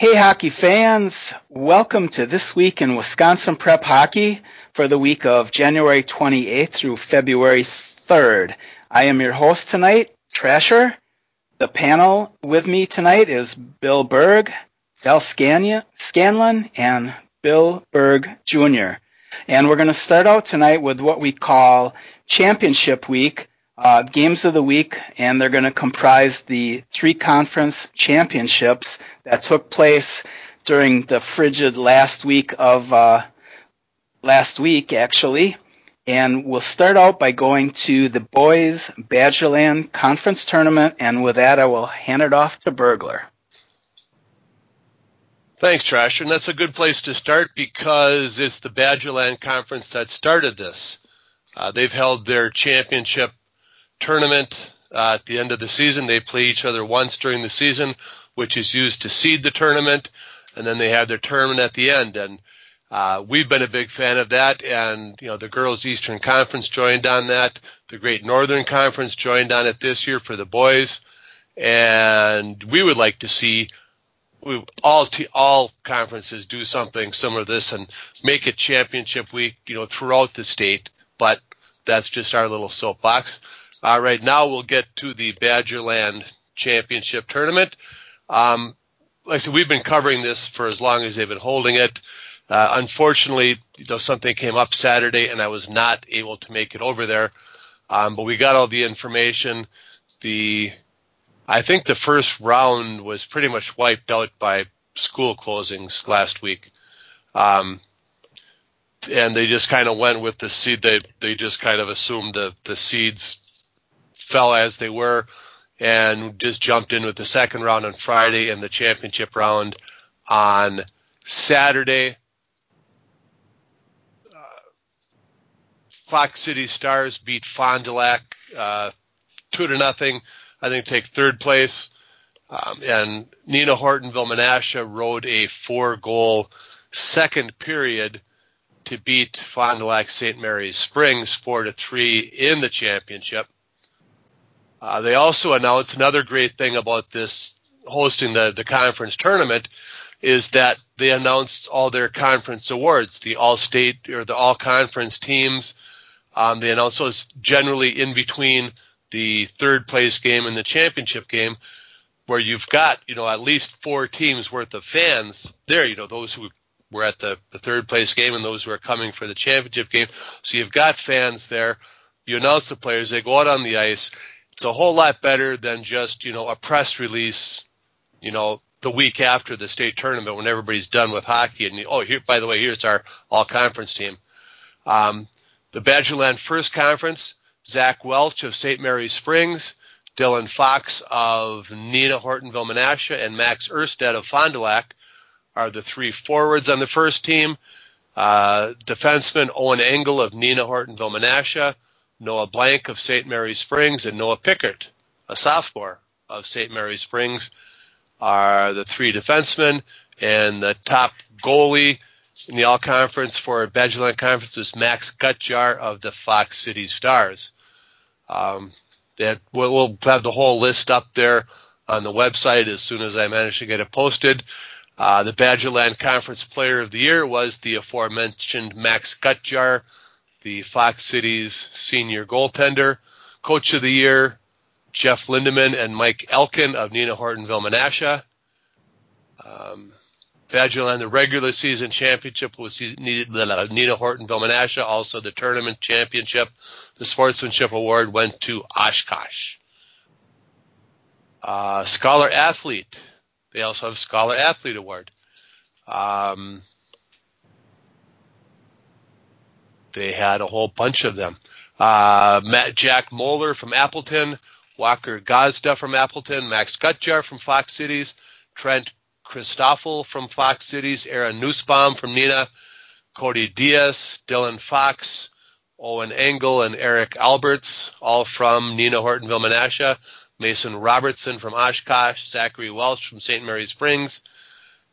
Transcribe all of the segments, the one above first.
Hey, hockey fans. Welcome to This Week in Wisconsin Prep Hockey for the week of January 28th through February 3rd. I am your host tonight, Trasher. The panel with me tonight is Bill Berg, Del Scanlon, and Bill Berg Jr. And we're going to start out tonight with what we call Championship Week, uh, games of the week, and they're going to comprise the three conference championships that took place during the frigid last week of uh, last week, actually. And we'll start out by going to the boys Badgerland Conference Tournament, and with that, I will hand it off to Burglar. Thanks, Trash, and that's a good place to start because it's the Badgerland Conference that started this. Uh, they've held their championship tournament uh, at the end of the season. They play each other once during the season, which is used to seed the tournament, and then they have their tournament at the end. And uh, we've been a big fan of that, and you know the Girls Eastern Conference joined on that. The Great Northern Conference joined on it this year for the boys, and we would like to see we, all t- all conferences do something similar to this and make it championship week, you know, throughout the state. But that's just our little soapbox. All right, now we'll get to the Badgerland Championship Tournament. Um, like I said, we've been covering this for as long as they've been holding it. Uh, unfortunately, you know, something came up Saturday, and I was not able to make it over there. Um, but we got all the information. The I think the first round was pretty much wiped out by school closings last week. Um, and they just kind of went with the seed. They they just kind of assumed the the seeds fell as they were and just jumped in with the second round on Friday and the championship round on Saturday. Uh, Fox City Stars beat Fond du Lac uh, two to nothing. I think take third place. Um, and Neenah Hortonville Menasha rode a four goal second period to beat Fond du Lac St. Mary's Springs four to three in the championship. Uh, they also announced another great thing about this hosting the, the conference tournament is that they announced all their conference awards, the all state or the all conference teams. Um, they announced those generally in between the third place game and the championship game, where you've got, you know, at least four teams worth of fans there, you know, those who were at the, the third place game and those who are coming for the championship game. So you've got fans there. You announce the players, they go out on the ice it's a whole lot better than just you know a press release, you know, the week after the state tournament when everybody's done with hockey and oh here by the way here's our all conference team. Um, the Badgerland First Conference, Zach Welch of St. Mary's Springs, Dylan Fox of Neenah Hortonville Menasha, and Max Erstedt of Fond du Lac are the three forwards on the first team. Uh, defenseman Owen Engel of Neenah Hortonville Menasha, Noah Blank of St. Mary Springs, and Noah Pickert, a sophomore of St. Mary Springs, are the three defensemen. And the top goalie in the all conference for Badgerland Conference is Max Gutjar of the Fox City Stars. Um, that we'll, we'll have the whole list up there on the website as soon as I manage to get it posted. Uh, the Badgerland Conference Player of the Year was the aforementioned Max Gutjar the Fox Cities senior goaltender. Coach of the Year, Jeff Lindeman and Mike Elkin of Neenah Hortonville Menasha. Um, Badgerland, the regular season championship was Neenah Hortonville Menasha. Also, the tournament championship, the sportsmanship award went to Oshkosh. Uh, Scholar Athlete, they also have Scholar Athlete Award. Um, They had a whole bunch of them. Uh, Matt, Jack Moeller from Appleton, Walker Gazda from Appleton, Max Gutjar from Fox Cities, Trent Christoffel from Fox Cities, Aaron Nussbaum from Neenah, Cody Diaz, Dylan Fox, Owen Engel, and Eric Alberts, all from Neenah Hortonville Menasha, Mason Robertson from Oshkosh, Zachary Welch from St. Mary Springs,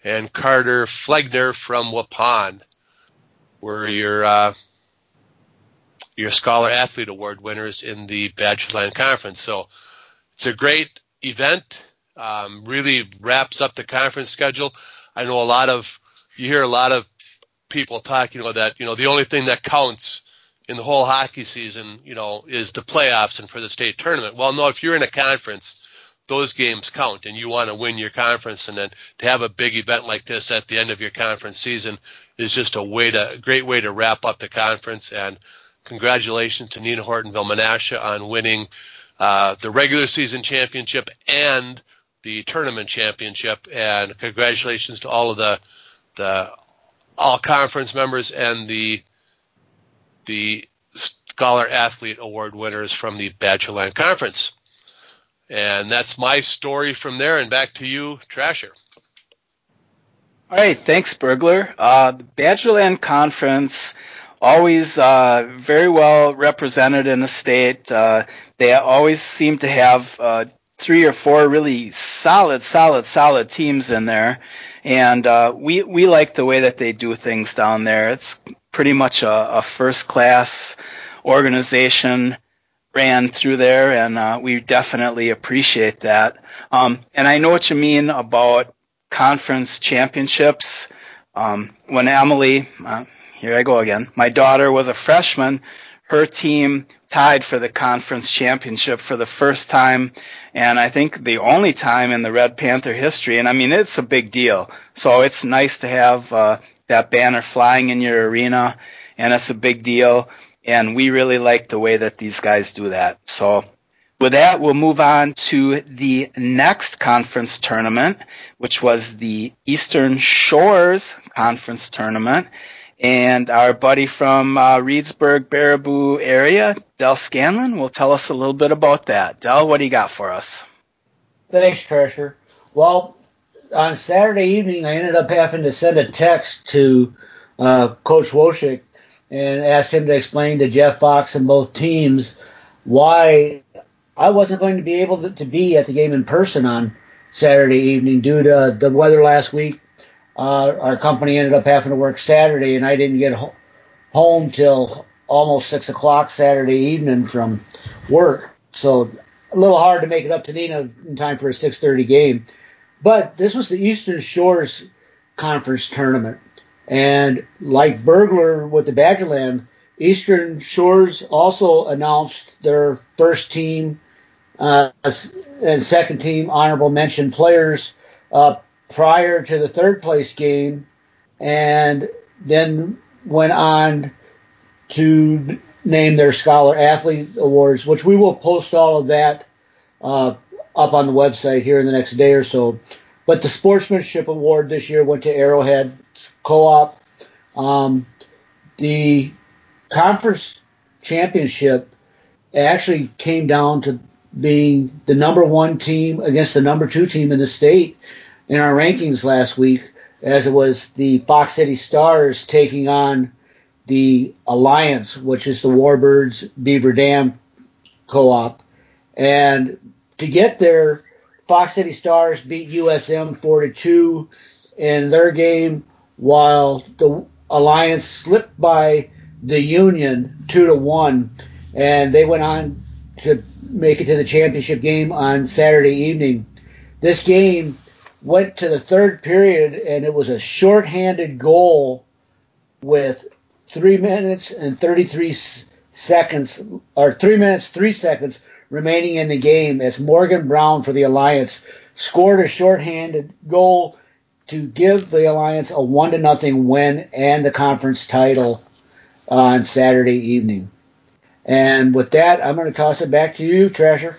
and Carter Flegner from Waupun were your uh, your Scholar Athlete Award winners in the Badgerland Conference. So it's a great event. Um, really wraps up the conference schedule. I know a lot of you hear a lot of people talking about that. You know, the only thing that counts in the whole hockey season, you know, is the playoffs and for the state tournament. Well, no, if you're in a conference, those games count and you want to win your conference and then to have a big event like this at the end of your conference season is just a way to great way to wrap up the conference and congratulations to Neenah Hortonville Menasha on winning uh, the regular season championship and the tournament championship and congratulations to all of the the all conference members and the the Scholar Athlete Award winners from the Badgerland Conference. And that's my story from there. And back to you, Trasher. All right, thanks, Burglar. Uh, the Badgerland Conference always uh, very well represented in the state. Uh, they always seem to have uh, three or four really solid, solid, solid teams in there, and uh, we we like the way that they do things down there. It's pretty much a, a first class organization ran through there, and uh, we definitely appreciate that. Um, and I know what you mean about conference championships. Um, when Emily, uh, here I go again, my daughter was a freshman, her team tied for the conference championship for the first time, and I think the only time in the Red Panther history. And I mean, it's a big deal. So it's nice to have uh, that banner flying in your arena, and it's a big deal and we really like the way that these guys do that. So with that, we'll move on to the next conference tournament, which was the Eastern Shores Conference Tournament. And our buddy from uh, Reedsburg, Baraboo area, Dell Scanlon, will tell us a little bit about that. Dell, what do you got for us? Thanks, Treasure. Well, on Saturday evening, I ended up having to send a text to uh, Coach Wojcik and asked him to explain to Jeff Fox and both teams why I wasn't going to be able to, to be at the game in person on Saturday evening due to the weather last week. Uh, our company ended up having to work Saturday, and I didn't get ho- home till almost six o'clock Saturday evening from work. So a little hard to make it up to Neenah in time for a 6:30 game. But this was the Eastern Shores Conference tournament, and like Burglar with the Badgerland, Eastern Shores also announced their first team uh, and second team honorable mention players uh, prior to the third place game, and then went on to name their Scholar Athlete Awards, which we will post all of that uh, up on the website here in the next day or so. But the Sportsmanship Award this year went to Arrowhead co-op. Um, the conference championship actually came down to being the number one team against the number two team in the state in our rankings last week, as it was the Fox City Stars taking on the Alliance, which is the Warbirds Beaver Dam co-op. And to get there, Fox City Stars beat USM 4 to 2 in their game while the Alliance slipped by the Union two to one, and they went on to make it to the championship game on Saturday evening. This game went to the third period, and it was a shorthanded goal with three minutes and 33 seconds, or three minutes, three seconds remaining in the game as Morgan Brown for the Alliance scored a shorthanded goal to give the Alliance a one to nothing win and the conference title on Saturday evening. And with that, I'm going to toss it back to you, Treasure.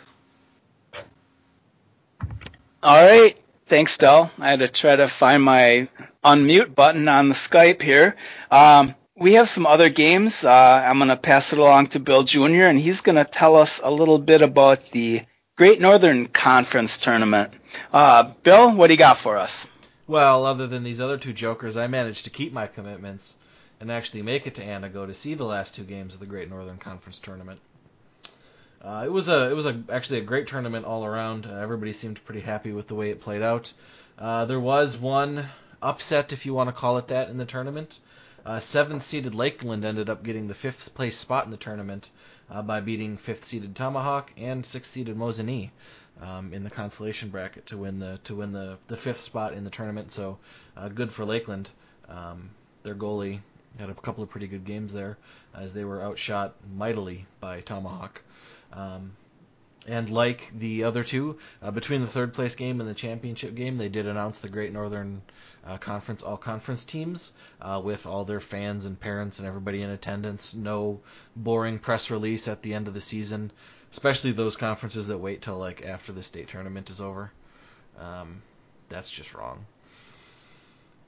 All right. Thanks, Dell. I had to try to find my unmute button on the Skype here. Um, we have some other games. Uh, I'm going to pass it along to Bill Jr., and he's going to tell us a little bit about the Great Northern Conference tournament. Uh, Bill, what do you got for us? Well, other than these other two jokers, I managed to keep my commitments and actually make it to Antigo to see the last two games of the Great Northern Conference tournament. Uh, it was a it was a actually a great tournament all around. Uh, everybody seemed pretty happy with the way it played out. Uh, there was one upset, if you want to call it that, in the tournament. Uh, seventh seeded Lakeland ended up getting the fifth place spot in the tournament uh, by beating fifth seeded Tomahawk and sixth seeded Mosinee. um, in the consolation bracket to win the to win the, the fifth spot in the tournament. So uh, good for Lakeland. Um, their goalie had a couple of pretty good games there as they were outshot mightily by Tomahawk. Um, and like the other two, uh, between the third place game and the championship game, they did announce the Great Northern uh, Conference all conference teams uh, with all their fans and parents and everybody in attendance. No boring press release at the end of the season, especially those conferences that wait till like after the state tournament is over. Um, that's just wrong.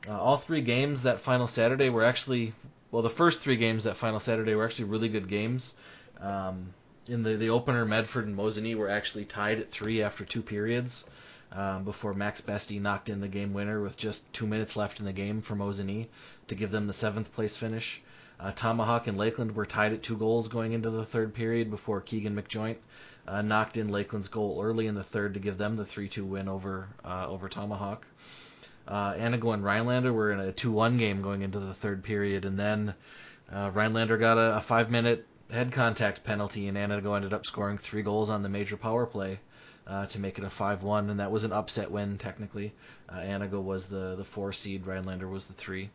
Uh, all three games that final Saturday were actually, well, the first three games that final Saturday were actually really good games. Um, in the, the opener, Medford and Mosinee were actually tied at three after two periods um, before Max Bestie knocked in the game winner with just two minutes left in the game for Mosinee to give them the seventh place finish. Uh, Tomahawk and Lakeland were tied at two goals going into the third period before Keegan McJoint uh, knocked in Lakeland's goal early in the third to give them the 3-2 win over uh, over Tomahawk. Uh, Antigo and Rhinelander were in a 2-1 game going into the third period, and then uh, Rhinelander got a, a five-minute head contact penalty, and Antigo ended up scoring three goals on the major power play uh, to make it a 5-1, and that was an upset win technically. Uh, was the the four seed, Rhinelander was the three.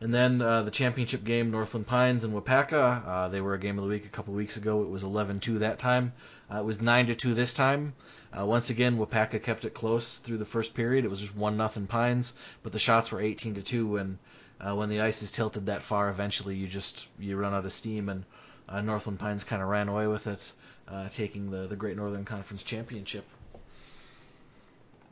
And then uh, the championship game, Northland Pines and Waupaca. Uh, they were a game of the week a couple weeks ago. It was 11-2 that time. Uh, it was 9-2 this time. Uh, once again, Waupaca kept it close through the first period. It was just one nothing Pines, but the shots were 18 to two, and uh, when the ice is tilted that far, eventually you just you run out of steam, and uh, Northland Pines kind of ran away with it, uh, taking the the Great Northern Conference championship.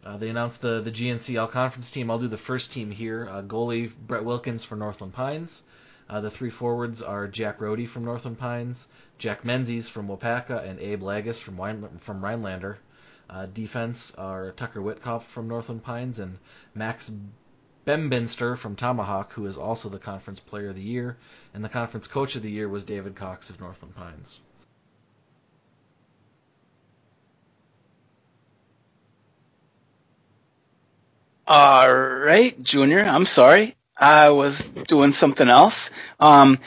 Uh, they announced the the GNC All Conference team. I'll do the first team here. Uh, goalie Brett Wilkins for Northland Pines. Uh, the three forwards are Jack Rohde from Northland Pines, Jack Menzies from Waupaca, and Abe Lagus from from Rhinelander. Defense are Tucker Whitkopf from Northland Pines and Max Bembinster from Tomahawk, who is also the conference player of the year, and the conference coach of the year was David Cox of Northland Pines. All right, Junior. I'm sorry. I was doing something else. Um,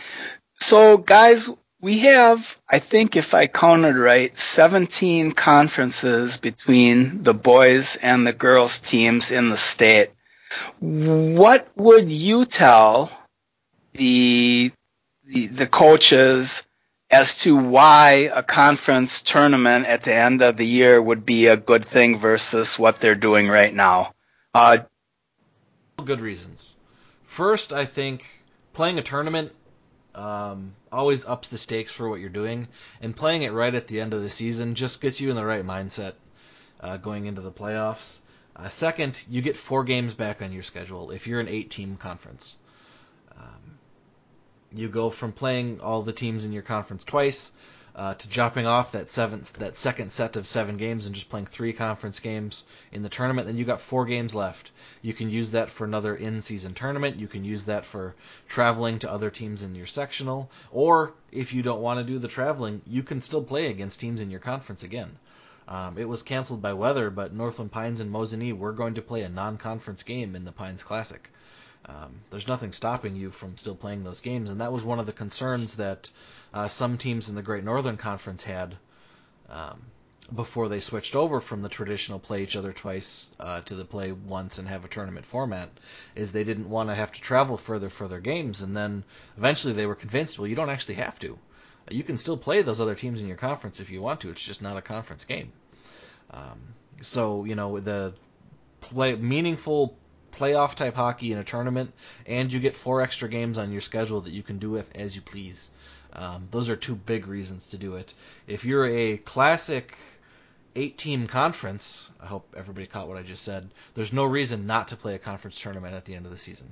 so, guys, we have, I think, if I counted right, 17 conferences between the boys and the girls teams in the state. What would you tell the, the, the coaches as to why a conference tournament at the end of the year would be a good thing versus what they're doing right now? Uh, good reasons. First, I think playing a tournament um, always ups the stakes for what you're doing, and playing it right at the end of the season just gets you in the right mindset uh, going into the playoffs. Uh, second, you get four games back on your schedule if you're an eight-team conference. Um, you go from playing all the teams in your conference twice uh, to dropping off that seventh, that second set of seven games and just playing three conference games in the tournament. Then you got four games left. You can use that for another in-season tournament. You can use that for traveling to other teams in your sectional, or if you don't want to do the traveling, you can still play against teams in your conference again. Um, it was canceled by weather, but Northland Pines and Mosinee were going to play a non-conference game in the Pines Classic. Um, there's nothing stopping you from still playing those games, and that was one of the concerns that uh, some teams in the Great Northern Conference had um, before they switched over from the traditional play each other twice uh, to the play once and have a tournament format. Is they didn't want to have to travel further for their games, and then eventually they were convinced, well, you don't actually have to you can still play those other teams in your conference if you want to. It's just not a conference game. Um, so you know the play meaningful playoff type hockey in a tournament, and you get four extra games on your schedule that you can do with as you please. Um, those are two big reasons to do it. If you're a classic eight team conference, I hope everybody caught what I just said. There's no reason not to play a conference tournament at the end of the season.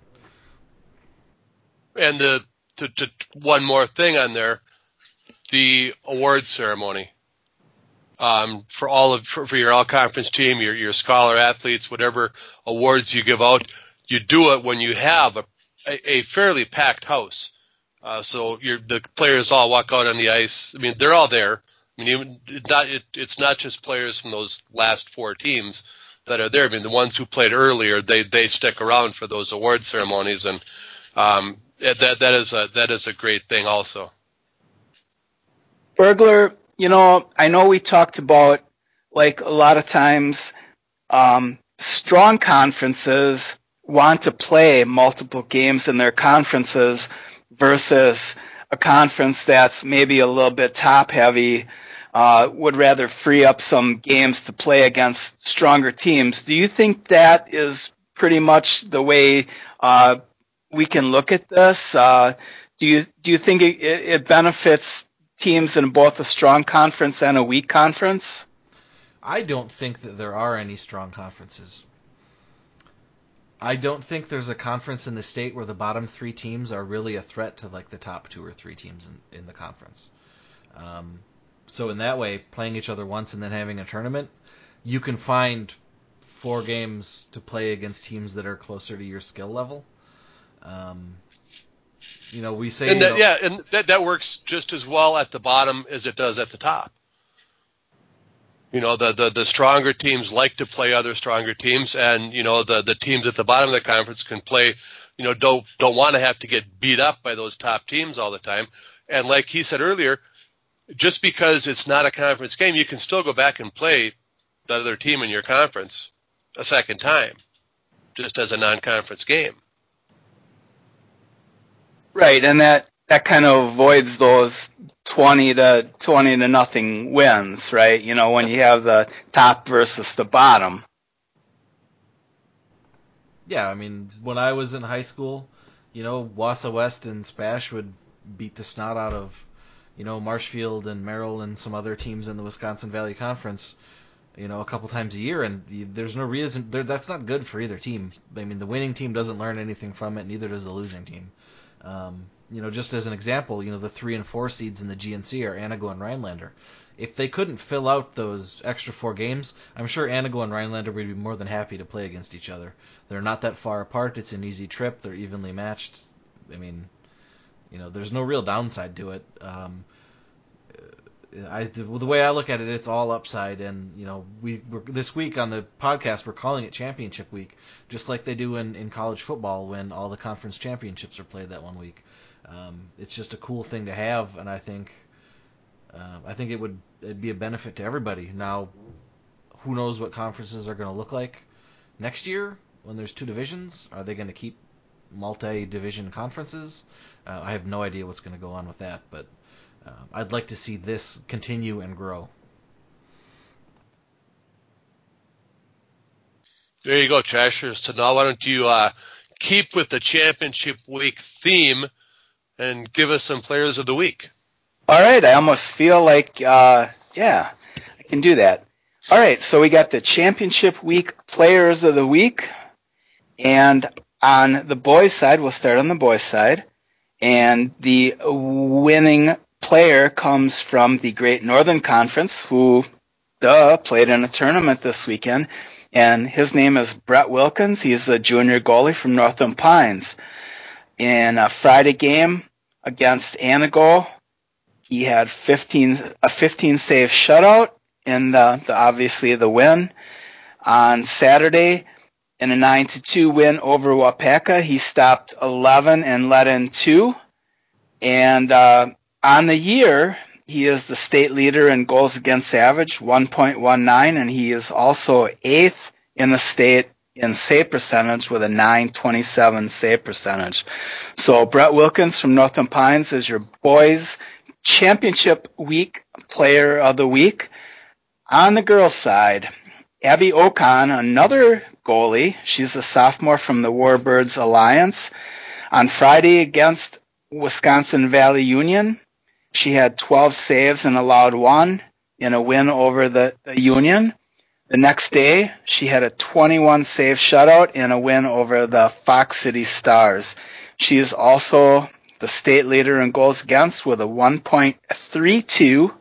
And the to, to one more thing on there, the award ceremony um, for all of for, for your all conference team, your your scholar athletes, whatever awards you give out. You do it when you have a a, fairly packed house. Uh, so the players all walk out on the ice. I mean, they're all there. I mean, even not it, it's not just players from those last four teams that are there. I mean, the ones who played earlier, they they stick around for those award ceremonies, and um, that that is a that is a great thing also. Burglar, you know, I know we talked about like a lot of times, um, strong conferences want to play multiple games in their conferences versus a conference that's maybe a little bit top heavy uh, would rather free up some games to play against stronger teams. Do you think that is pretty much the way uh, we can look at this? Uh, do you do you think it, it benefits teams in both a strong conference and a weak conference? I don't think that there are any strong conferences. I don't think there's a conference in the state where the bottom three teams are really a threat to like the top two or three teams in, in the conference. Um, so in that way, playing each other once and then having a tournament, you can find four games to play against teams that are closer to your skill level. Um, you know, we say and that, you know, yeah, and that that works just as well at the bottom as it does at the top. You know, the, the, the stronger teams like to play other stronger teams, and you know the the teams at the bottom of the conference can play. You know, don't don't want to have to get beat up by those top teams all the time. And like he said earlier, just because it's not a conference game, you can still go back and play the other team in your conference a second time, just as a non-conference game. Right, and that that kind of avoids those 20 to 20 to nothing wins, right? You know, when you have the top versus the bottom. Yeah, I mean, when I was in high school, you know, Wausau West and Spash would beat the snot out of, you know, Marshfield and Merrill and some other teams in the Wisconsin Valley Conference, you know, a couple times a year, and there's no reason that's not good for either team. I mean, the winning team doesn't learn anything from it, neither does the losing team. Um, you know, just as an example, you know, the three and four seeds in the GNC are Antigo and Rhinelander. If they couldn't fill out those extra four games, I'm sure Antigo and Rhinelander would be more than happy to play against each other. They're not that far apart. It's an easy trip. They're evenly matched. I mean, you know, there's no real downside to it. Um, I, the way I look at it, it's all upside. And you know, we this week on the podcast we're calling it Championship Week, just like they do in, in college football when all the conference championships are played that one week. Um, it's just a cool thing to have, and I think uh, I think it would it'd be a benefit to everybody. Now, who knows what conferences are going to look like next year when there's two divisions? Are they going to keep multi-division conferences? Uh, I have no idea what's going to go on with that, but uh, I'd like to see this continue and grow. There you go, Trashers. So now why don't you uh, keep with the championship week theme and give us some players of the week. All right, I almost feel like, uh, yeah, I can do that. All right, so we got the championship week players of the week, and on the boys' side, we'll start on the boys' side, and the winning player comes from the Great Northern Conference, who, duh, played in a tournament this weekend, and his name is Brett Wilkins. He's a junior goalie from Northern Pines. In a Friday game against Antigo, he had 15 a 15 save shutout in the, the obviously the win. On Saturday, in a 9 to 2 win over Waupaca, he stopped 11 and let in two. And uh, on the year, he is the state leader in goals against average, 1.19, and he is also eighth in the state in save percentage with a 927 save percentage. So Brett Wilkins from Northern Pines is your boys championship week player of the week. On the girls side, Abby Okon, another goalie. She's a sophomore from the Warbirds Alliance. On Friday against Wisconsin Valley Union, she had 12 saves and allowed one in a win over the, the Union. The next day, she had a 21 save shutout in a win over the Fox City Stars. She is also the state leader in goals against with a 1.32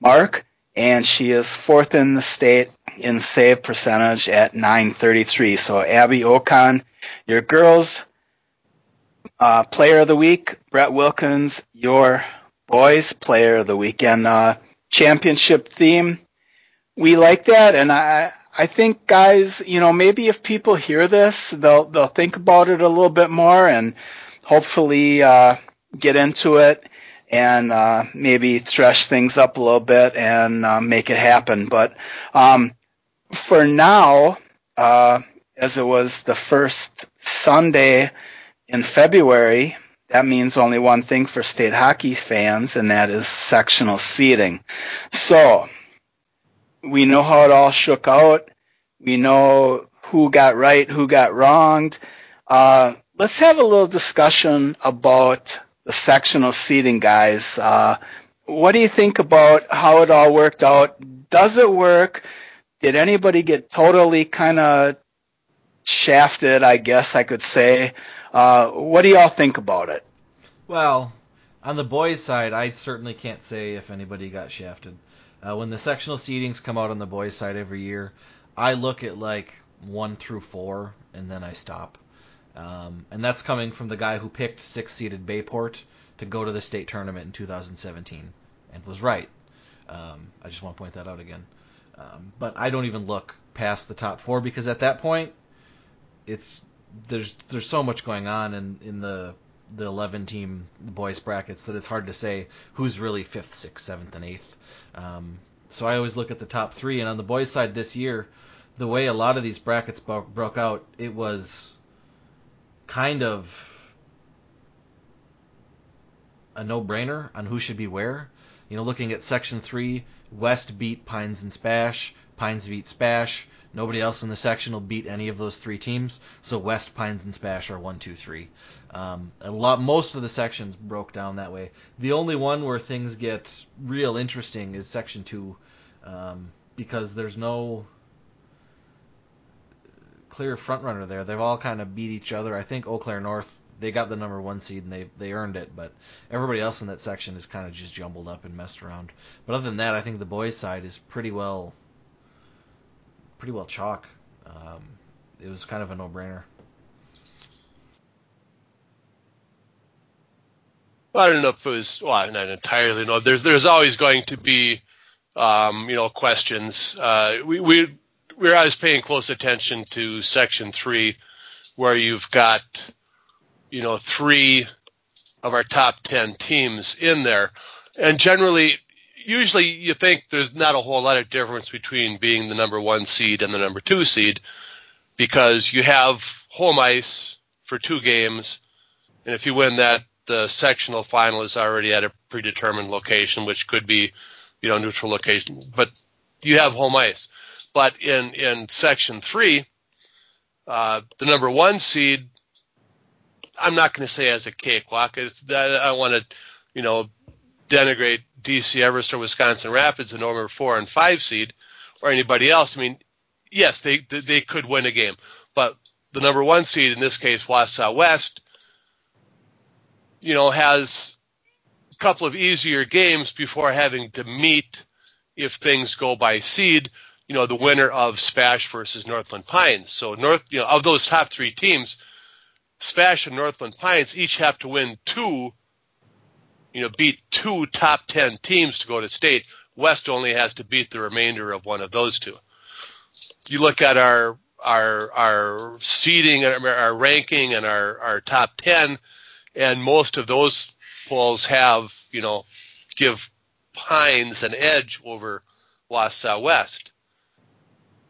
mark, and she is fourth in the state in save percentage at 933. So Abby Okon, your girls uh, player of the week, Brett Wilkins, your boys player of the weekend. Uh, championship theme we like that, and I I think guys, you know, maybe if people hear this, they'll they'll think about it a little bit more and hopefully uh, get into it and uh, maybe thresh things up a little bit and uh, make it happen. But um, for now, uh, as it was the first Sunday in February, that means only one thing for state hockey fans, and that is sectional seeding. So we know how it all shook out. We know who got right, who got wronged. Uh, let's have a little discussion about the sectional seeding, guys. Uh, what do you think about how it all worked out? Does it work? Did anybody get totally kind of shafted? I guess I could say. Uh, what do y'all think about it? Well, on the boys' side, I certainly can't say if anybody got shafted. Uh, when the sectional seedings come out on the boys' side every year, I look at like one through four and then I stop. Um, and that's coming from the guy who picked six-seeded Bayport to go to the state tournament in 2017 and was right. Um, I just want to point that out again. Um, but I don't even look past the top four because at that point, it's there's there's so much going on in in the the 11 team boys brackets that it's hard to say who's really fifth, sixth, seventh, and eighth. Um, so I always look at the top three. And on the boys' side this year, the way a lot of these brackets bro- broke out, it was kind of a no-brainer on who should be where. You know, looking at section three, West beat Pines and Spash, Pines beat Spash. Nobody else in the section will beat any of those three teams. So West, Pines, and Spash are one, two, three. Um, a lot, most of the sections broke down that way. The only one where things get real interesting is section two, um, because there's no clear front runner there. They've all kind of beat each other. I think Eau Claire North they got the number one seed and they they earned it, but everybody else in that section is kind of just jumbled up and messed around. But other than that, I think the boys' side is pretty well pretty well chalk. Um, it was kind of a no brainer. I don't know if it was well, not entirely. No, there's there's always going to be, um, you know, questions. Uh, we we we're always paying close attention to section three, where you've got, you know, three of our top ten teams in there, and generally, usually you think there's not a whole lot of difference between being the number one seed and the number two seed, because you have home ice for two games, and if you win that the sectional final is already at a predetermined location, which could be, you know, neutral location, but you have home ice. But in in section three, uh, the number one seed, I'm not going to say as a cakewalk. It's that I want to, you know, denigrate DC Everest or Wisconsin Rapids, the number four and five seed, or anybody else. I mean, yes, they they could win a game, but the number one seed in this case, Wausau West, you know, has a couple of easier games before having to meet, if things go by seed, you know, the winner of Spash versus Northland Pines. So North, you know, of those top three teams, Spash and Northland Pines each have to win two, you know, beat two top ten teams to go to state. West only has to beat the remainder of one of those two. You look at our our our seeding, our ranking, and our our top ten and most of those polls have, you know, give Pines an edge over Wausau West.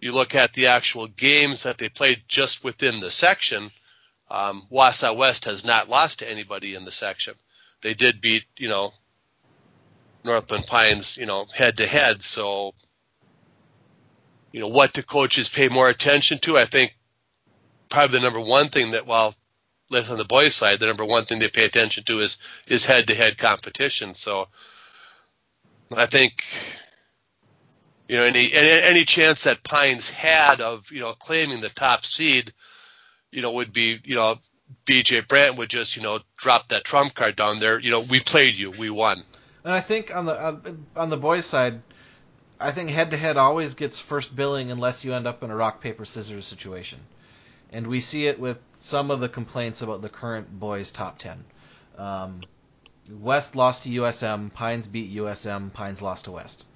You look at the actual games that they played just within the section. Um, Wausau West has not lost to anybody in the section. They did beat, you know, Northland Pines, you know, head to head. So, you know, what do coaches pay more attention to? I think probably the number one thing that while least on the boys' side, the number one thing they pay attention to is is head to head competition. So I think you know any any chance that Pines had of you know claiming the top seed, you know, would be you know BJ Brandt would just you know drop that trump card down there. You know, we played you, we won. And I think on the on the boys' side, I think head to head always gets first billing unless you end up in a rock paper scissors situation and we see it with some of the complaints about the current boys top ten. Um, West lost to USM, Pines beat USM, Pines lost to West.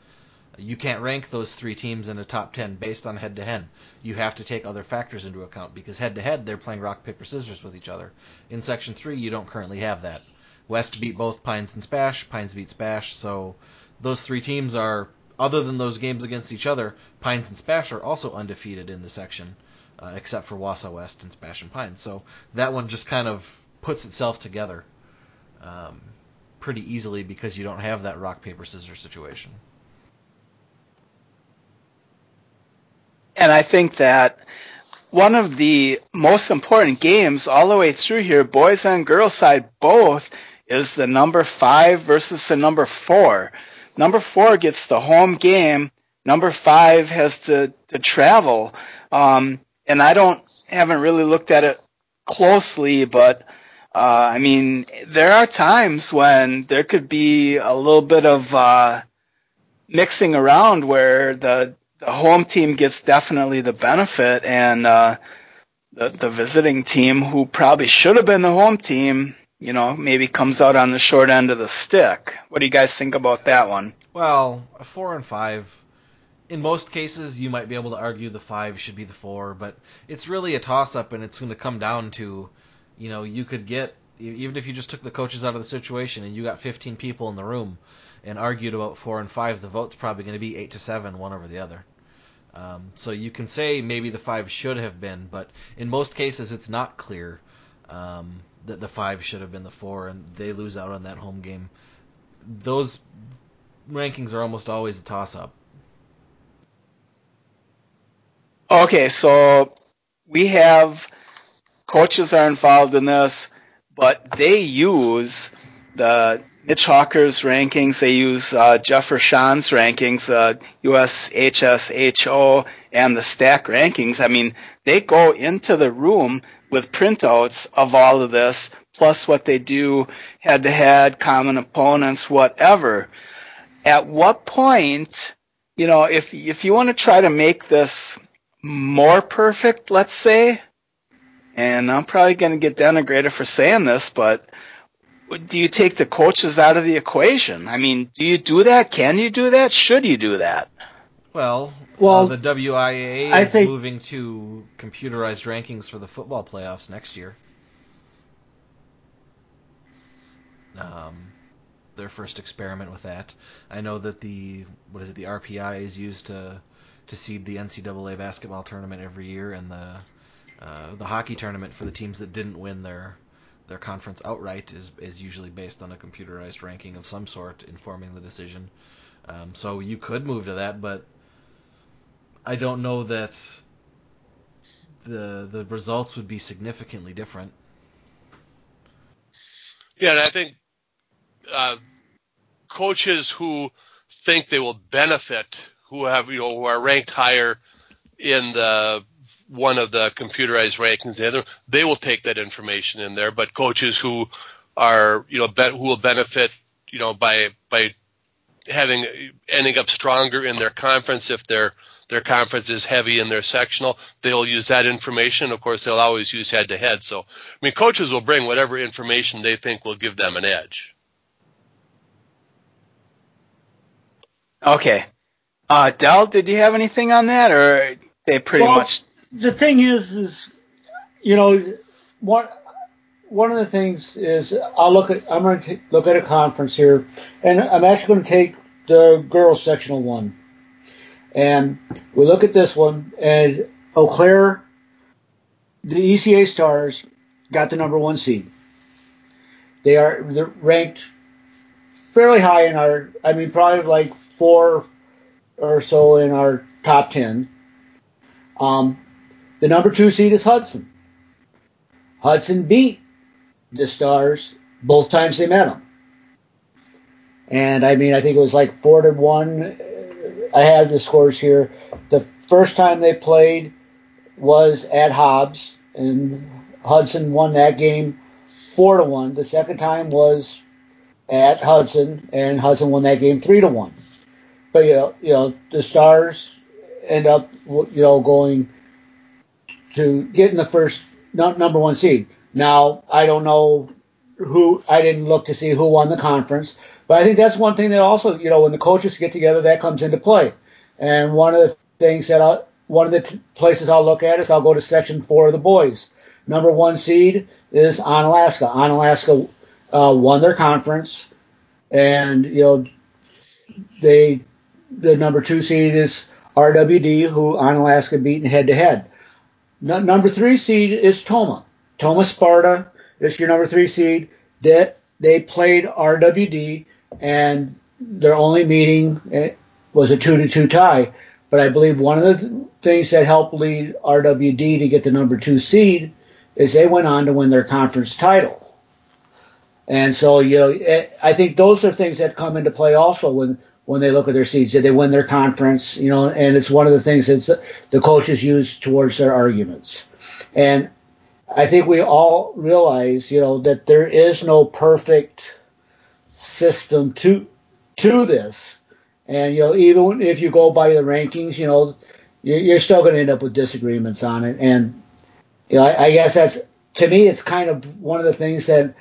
You can't rank those three teams in a top 10 based on head to head. You have to take other factors into account because head to head they're playing rock paper scissors with each other. In section 3 you don't currently have that. West beat both Pines and Spash. Pines beat Spash. So those three teams are, other than those games against each other, Pines and Spash are also undefeated in the section, uh, except for Wausau West and Spash and Pines. So that one just kind of puts itself together um, pretty easily because you don't have that rock paper scissors situation. And I think that one of the most important games all the way through here, boys and girls side both, is the number five versus the number four. Number four gets the home game. Number five has to, to travel. Um, and I don't haven't really looked at it closely, but uh, I mean, there are times when there could be a little bit of uh, mixing around where the the home team gets definitely the benefit, and uh, the the visiting team, who probably should have been the home team, you know, maybe comes out on the short end of the stick. What do you guys think about that one? Well, a four and five. In most cases, you might be able to argue the five should be the four, but it's really a toss up, and it's going to come down to, you know, you could get even if you just took the coaches out of the situation and you got 15 people in the room and argued about four and five, the vote's probably going to be eight to seven, one over the other. Um, so you can say maybe the five should have been, but in most cases, it's not clear um, that the five should have been the four, and they lose out on that home game. Those rankings are almost always a toss up. Okay, so we have coaches are involved in this, but they use the Mitch Hawker's rankings. They use uh, Jeff Rashan's rankings, uh, USHSHO, and the stack rankings. I mean, they go into the room with printouts of all of this, plus what they do head to head, common opponents, whatever. At what point, you know, if if you want to try to make this more perfect, let's say, and I'm probably going to get denigrated for saying this, but do you take the coaches out of the equation? I mean, do you do that? Can you do that? Should you do that? Well, well, uh, the WIAA I is think... moving to computerized rankings for the football playoffs next year. Um, their first experiment with that. I know that the what is it? The RPI is used to to seed the NCAA basketball tournament every year, and the uh, the hockey tournament for the teams that didn't win their their conference outright is is usually based on a computerized ranking of some sort informing the decision. Um, so you could move to that, but I don't know that the the results would be significantly different. Yeah, and I think uh, coaches who think they will benefit, who have you know who are ranked higher in the one of the computerized rankings, the other, they will take that information in there. But coaches who are, you know, who will benefit, you know, by by having ending up stronger in their conference if their their conference is heavy in their sectional, they'll use that information. Of course, they'll always use head to head. So, I mean, coaches will bring whatever information they think will give them an edge. Okay. Uh, Dell, did you have anything on that, or they pretty well, much the thing is, is you know, one one of the things is I'll look at I'm going to look at a conference here, and I'm actually going to take the girls sectional one, and we look at this one, and Eau Claire, the ECA Stars got the number one seed. They are they're ranked fairly high in our, I mean, probably like four or so in our top ten. Um, the number two seed is Hudson. Hudson beat the Stars both times they met them. And I mean, I think it was like four to one. I have the scores here. The first time they played was at Hobbs, and Hudson won that game four to one. The second time was at Hudson, and Hudson won that game three to one. But you know, you know the Stars end up you know going to get in the first number one seed. Now, I don't know who, I didn't look to see who won the conference, but I think that's one thing that also, you know, when the coaches get together, that comes into play. And one of the things that I, one of the t- places I'll look at is I'll go to section four of the boys. Number one seed is Onalaska. Onalaska uh, won their conference, and you know they the number two seed is RWD, who Onalaska beaten head to head. Number three seed is Tomah. Tomah Sparta is your number three seed. That they played RWD, and their only meeting eh, was a two to two tie. But I believe one of the things that helped lead RWD to get the number two seed is they went on to win their conference title. And so, you know, eh, I think those are things that come into play also when when they look at their seeds. Did they win their conference? You know, and it's one of the things that the coaches use towards their arguments. And I think we all realize, you know, that there is no perfect system to to this. And you know, even if you go by the rankings, you know, you're still going to end up with disagreements on it. And you know, I, guess that's to me, it's kind of one of the things that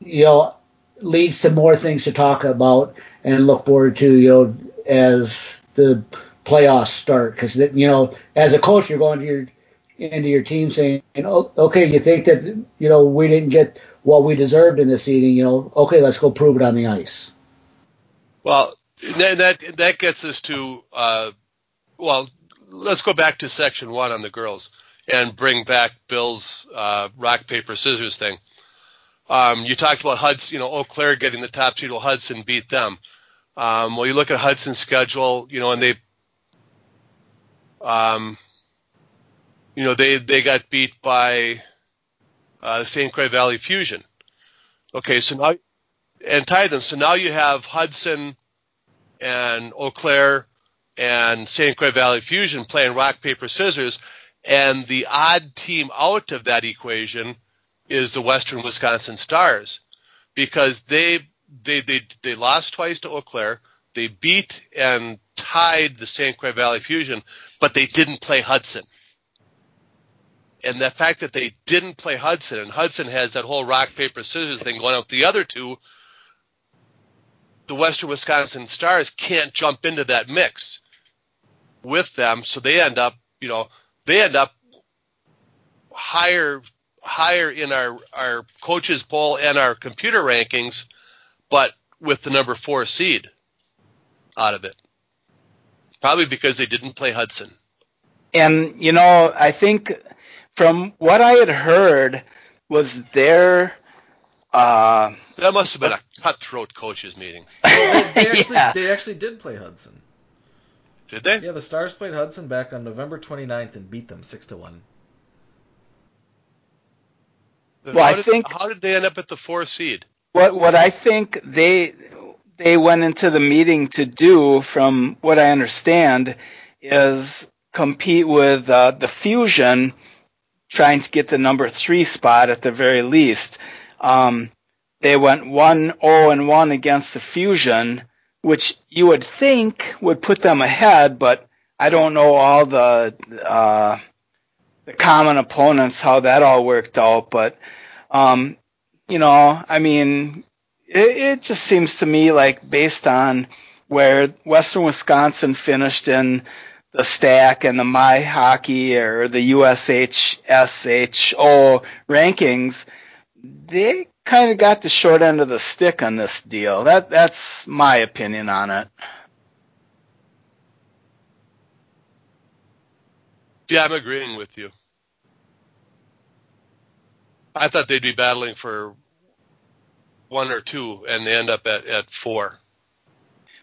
you know leads to more things to talk about and look forward to, you know, as the playoffs start. Because you know, as a coach, you're going to your into your team saying, oh, okay, you think that you know we didn't get what we deserved in this seeding, you know, okay, let's go prove it on the ice. Well, that that gets us to uh, well, let's go back to section one on the girls and bring back Bill's uh, rock paper scissors thing. Um, you talked about Hudson, you know, Eau Claire getting the top seed. Hudson beat them. Um, well, you look at Hudson's schedule, you know, and they, um, you know, they they got beat by uh, the St. Croix Valley Fusion. Okay, so now and tie them. So now you have Hudson and Eau Claire and St. Croix Valley Fusion playing rock paper scissors, and the odd team out of that equation is the Western Wisconsin Stars because they they they they lost twice to Eau Claire. They beat and tied the St. Croix Valley Fusion, but they didn't play Hudson. And the fact that they didn't play Hudson, and Hudson has that whole rock paper scissors thing going out the other two, the Western Wisconsin Stars can't jump into that mix with them, so they end up, you know, they end up higher higher in our our coaches poll and our computer rankings, but with the number four seed out of it. Probably because they didn't play Hudson. And you know, I think from what I had heard was their uh, that must have been a cutthroat coaches meeting. Well, they, they, actually, yeah. they actually did play Hudson. Did they? Yeah, the Stars played Hudson back on November 29th and beat them six to one. Well, I did, think how did they end up at the four seed? What what I think they they went into the meeting to do, from what I understand, is compete with uh, the Fusion, trying to get the number three spot at the very least. Um, they went one zero oh and one against the Fusion, which you would think would put them ahead, but I don't know all the uh, the common opponents, how that all worked out. But, um, you know, I mean, it, it just seems to me like based on where Western Wisconsin finished in the stack and the my hockey or the USHSHO rankings, they kind of got the short end of the stick on this deal. That that's my opinion on it. Yeah, I'm agreeing with you. I thought they'd be battling for one or two, and they end up at, at four.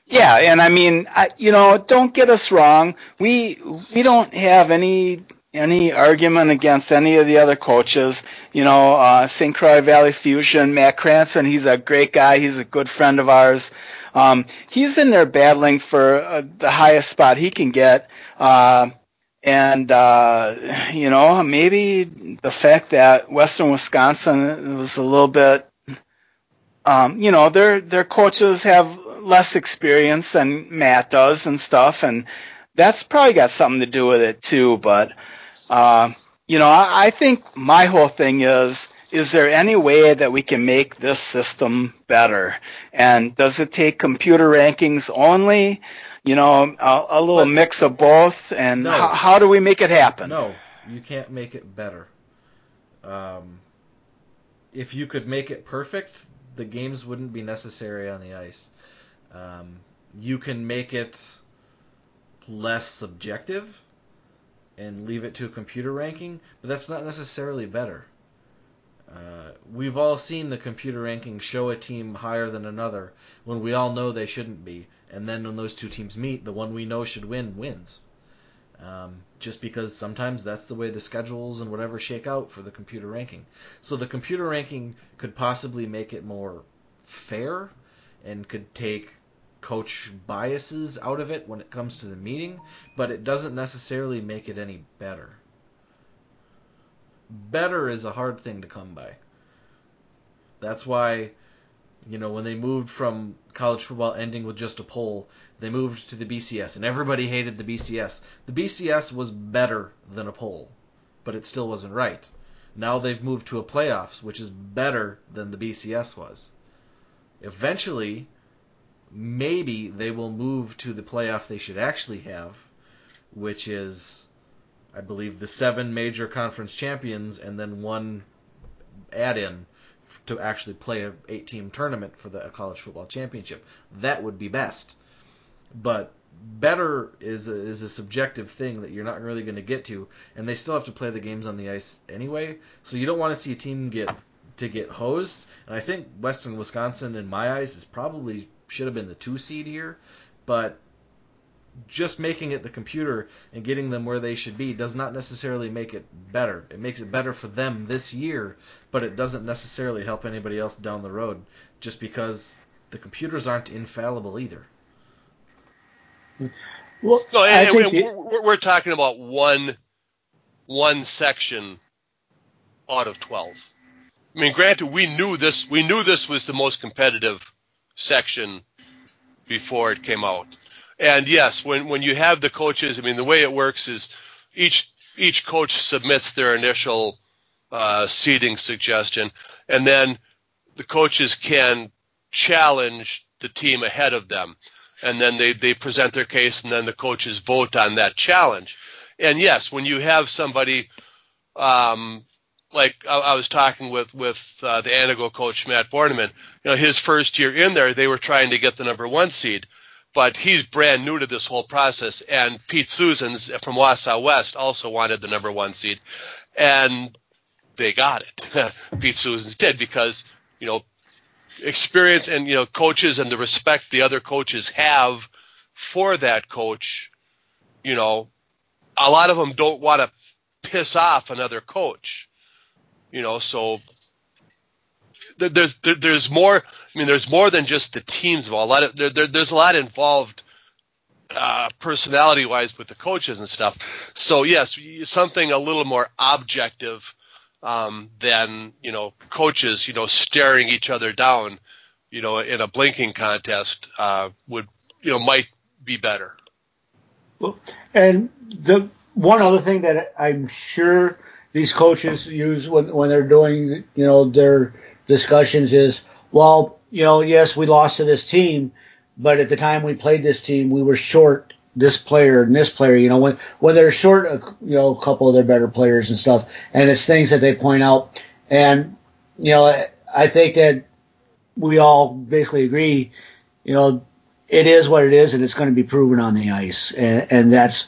Yeah, and I mean, I, you know, don't get us wrong. We we don't have any any argument against any of the other coaches. You know, uh, St. Croix Valley Fusion, Matt Cranston, he's a great guy. He's a good friend of ours. Um, he's in there battling for uh, the highest spot he can get. Uh, and uh, you know maybe the fact that Western Wisconsin was a little bit, um, you know, their their coaches have less experience than Matt does and stuff, and that's probably got something to do with it too. But uh, you know, I, I think my whole thing is. Is there any way that we can make this system better? And does it take computer rankings only? You know, a, a little but, mix of both, and no, how, how, do we make it happen? No, you can't make it better. Um, if you could make it perfect, the games wouldn't be necessary on the ice. Um, you can make it less subjective and leave it to a computer ranking, but that's not necessarily better. Uh, we've all seen the computer rankings show a team higher than another when we all know they shouldn't be, and then when those two teams meet, the one we know should win wins. Um, just because sometimes that's the way the schedules and whatever shake out for the computer ranking. So the computer ranking could possibly make it more fair and could take coach biases out of it when it comes to the meeting, but it doesn't necessarily make it any better. Better is a hard thing to come by. That's why, you know, when they moved from college football ending with just a poll, they moved to the BCS, and everybody hated the BCS. The BCS was better than a poll, but it still wasn't right. Now they've moved to a playoffs, which is better than the BCS was. Eventually, maybe they will move to the playoff they should actually have, which is, I believe, the seven major conference champions and then one add in to actually play a eight team tournament for the college football championship. That would be best. But better is a, is a subjective thing that you're not really going to get to, and they still have to play the games on the ice anyway. So you don't want to see a team get to get hosed. And I think Western Wisconsin, in my eyes, is probably should have been the two seed here, but just making it the computer and getting them where they should be does not necessarily make it better. It makes it better for them this year, but it doesn't necessarily help anybody else down the road just because the computers aren't infallible either. Well, no, and, and we're, we're, talking about one one section out of twelve. I mean, granted, we knew this. We knew this was the most competitive section before it came out. And yes, when when you have the coaches, I mean, the way it works is each each coach submits their initial uh, seeding suggestion, and then the coaches can challenge the team ahead of them, and then they they present their case, and then the coaches vote on that challenge. And yes, when you have somebody um, like I, was talking with with uh, the Antigo coach Matt Borneman. You know, his first year in there, they were trying to get the number one seed, but he's brand new to this whole process. And Pete Susans from Wausau West also wanted the number one seed, and they got it. Pete Susans did because you know experience and you know coaches and the respect the other coaches have for that coach. You know, a lot of them don't want to piss off another coach you know, so there, there's there's more. I mean, there's more than just the teams involved. A lot of there, there there's a lot involved uh, personality wise with the coaches and stuff. So yes, something a little more objective um, than you know coaches you know staring each other down you know in a blinking contest uh, would you know might be better. Well, and the one other thing that I'm sure these coaches use when when they're doing you know their discussions is well you know yes we lost to this team but at the time we played this team we were short this player and this player you know when when they're short a, you know a couple of their better players and stuff. And it's things that they point out. And you know I think that we all basically agree you know it is what it is and it's going to be proven on the ice. And, and that's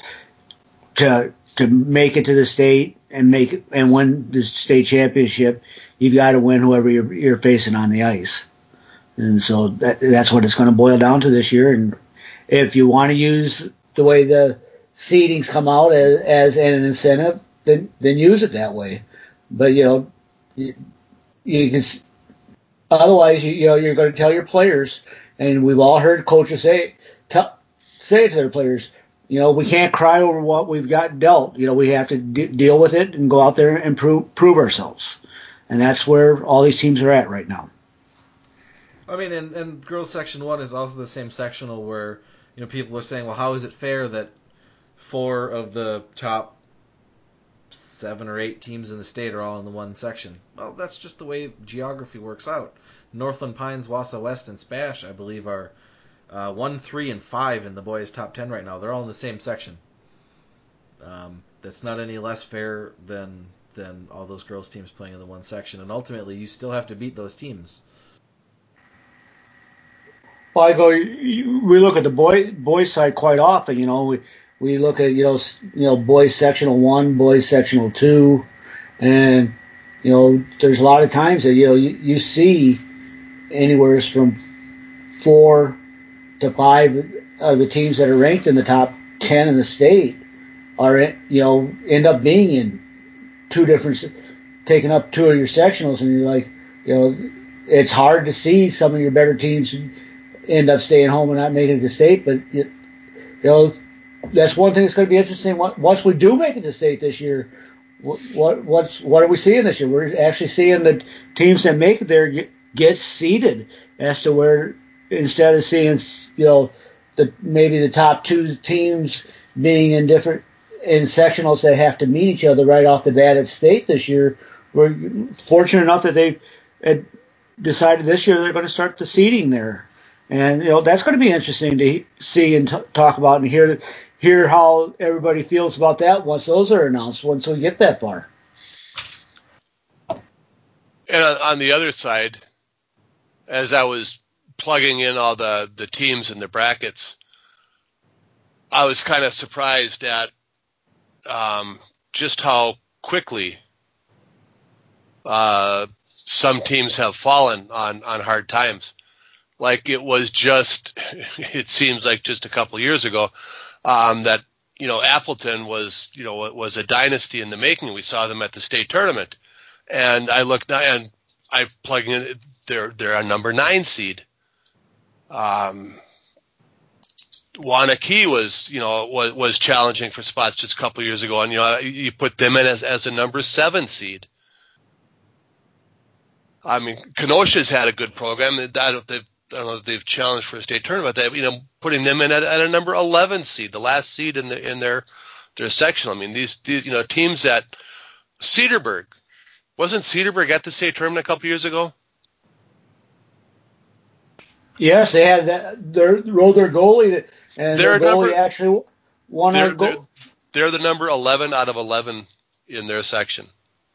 to to make it to the state and make and win the state championship, you've got to win whoever you're, you're facing on the ice. And so that, that's what it's going to boil down to this year. And if you want to use the way the seedings come out as, as an incentive, then then use it that way. But you know, you, you can. Otherwise, you, you know, you're going to tell your players, and we've all heard coaches say, tell, say it to their players, you know, we can't cry over what we've got dealt. You know, we have to deal with it and go out there and prove prove ourselves. And that's where all these teams are at right now. I mean, and, and girls section one is also the same sectional where you know people are saying, well, how is it fair that four of the top seven or eight teams in the state are all in the one section? Well, that's just the way geography works out. Northland Pines, Wausau West, and Spash, I believe, are uh, one, three, and five in the boys' top ten right now. They're all in the same section. Um, that's not any less fair than than all those girls teams playing in the one section, and ultimately you still have to beat those teams. Well, I go. We look at the boy boys side quite often. You know, we we look at you know you know boys sectional one, boys sectional two, and you know there's a lot of times that you know you, you see anywhere from four to five of the teams that are ranked in the top ten in the state are you know end up being in two different taking up two of your sectionals, and you're like you know it's hard to see some of your better teams end up staying home and not making it to state. But you, know, that's one thing that's going to be interesting. Once we do make it to state this year, what, what what's what are we seeing this year? We're actually seeing the teams that make it there get, get seeded as to where instead of seeing you know the maybe the top two teams being in different in sectionals that have to meet each other right off the bat at state this year. We're fortunate enough that they decided this year they're going to start the seeding there and you know that's going to be interesting to see and t- talk about and hear hear how everybody feels about that once those are announced once we get that far. And on the other side, as I was plugging in all the the teams and the brackets, I was kind of surprised at um, just how quickly uh, some teams have fallen on on hard times like it was just it seems like just a couple years ago um, that you know Appleton was you know was a dynasty in the making. We saw them at the state tournament, and I looked and I plug in they're they're a number nine seed. Um, Waunakee was you know was was challenging for spots just a couple years ago, and you know you put them in as as a number seven seed. I mean, Kenosha's had a good program. They've I don't know if they've challenged for a state tournament. They, you know, putting them in at, at, a number 11 seed, the last seed in the in their their section. I mean, these, these you know teams that Cedarburg wasn't Cedarburg at the state tournament a couple years ago. Yes, they had that. They rolled their goalie, and their goalie number, actually won they're, our goal. They're, they're the number 11 out of 11 in their section.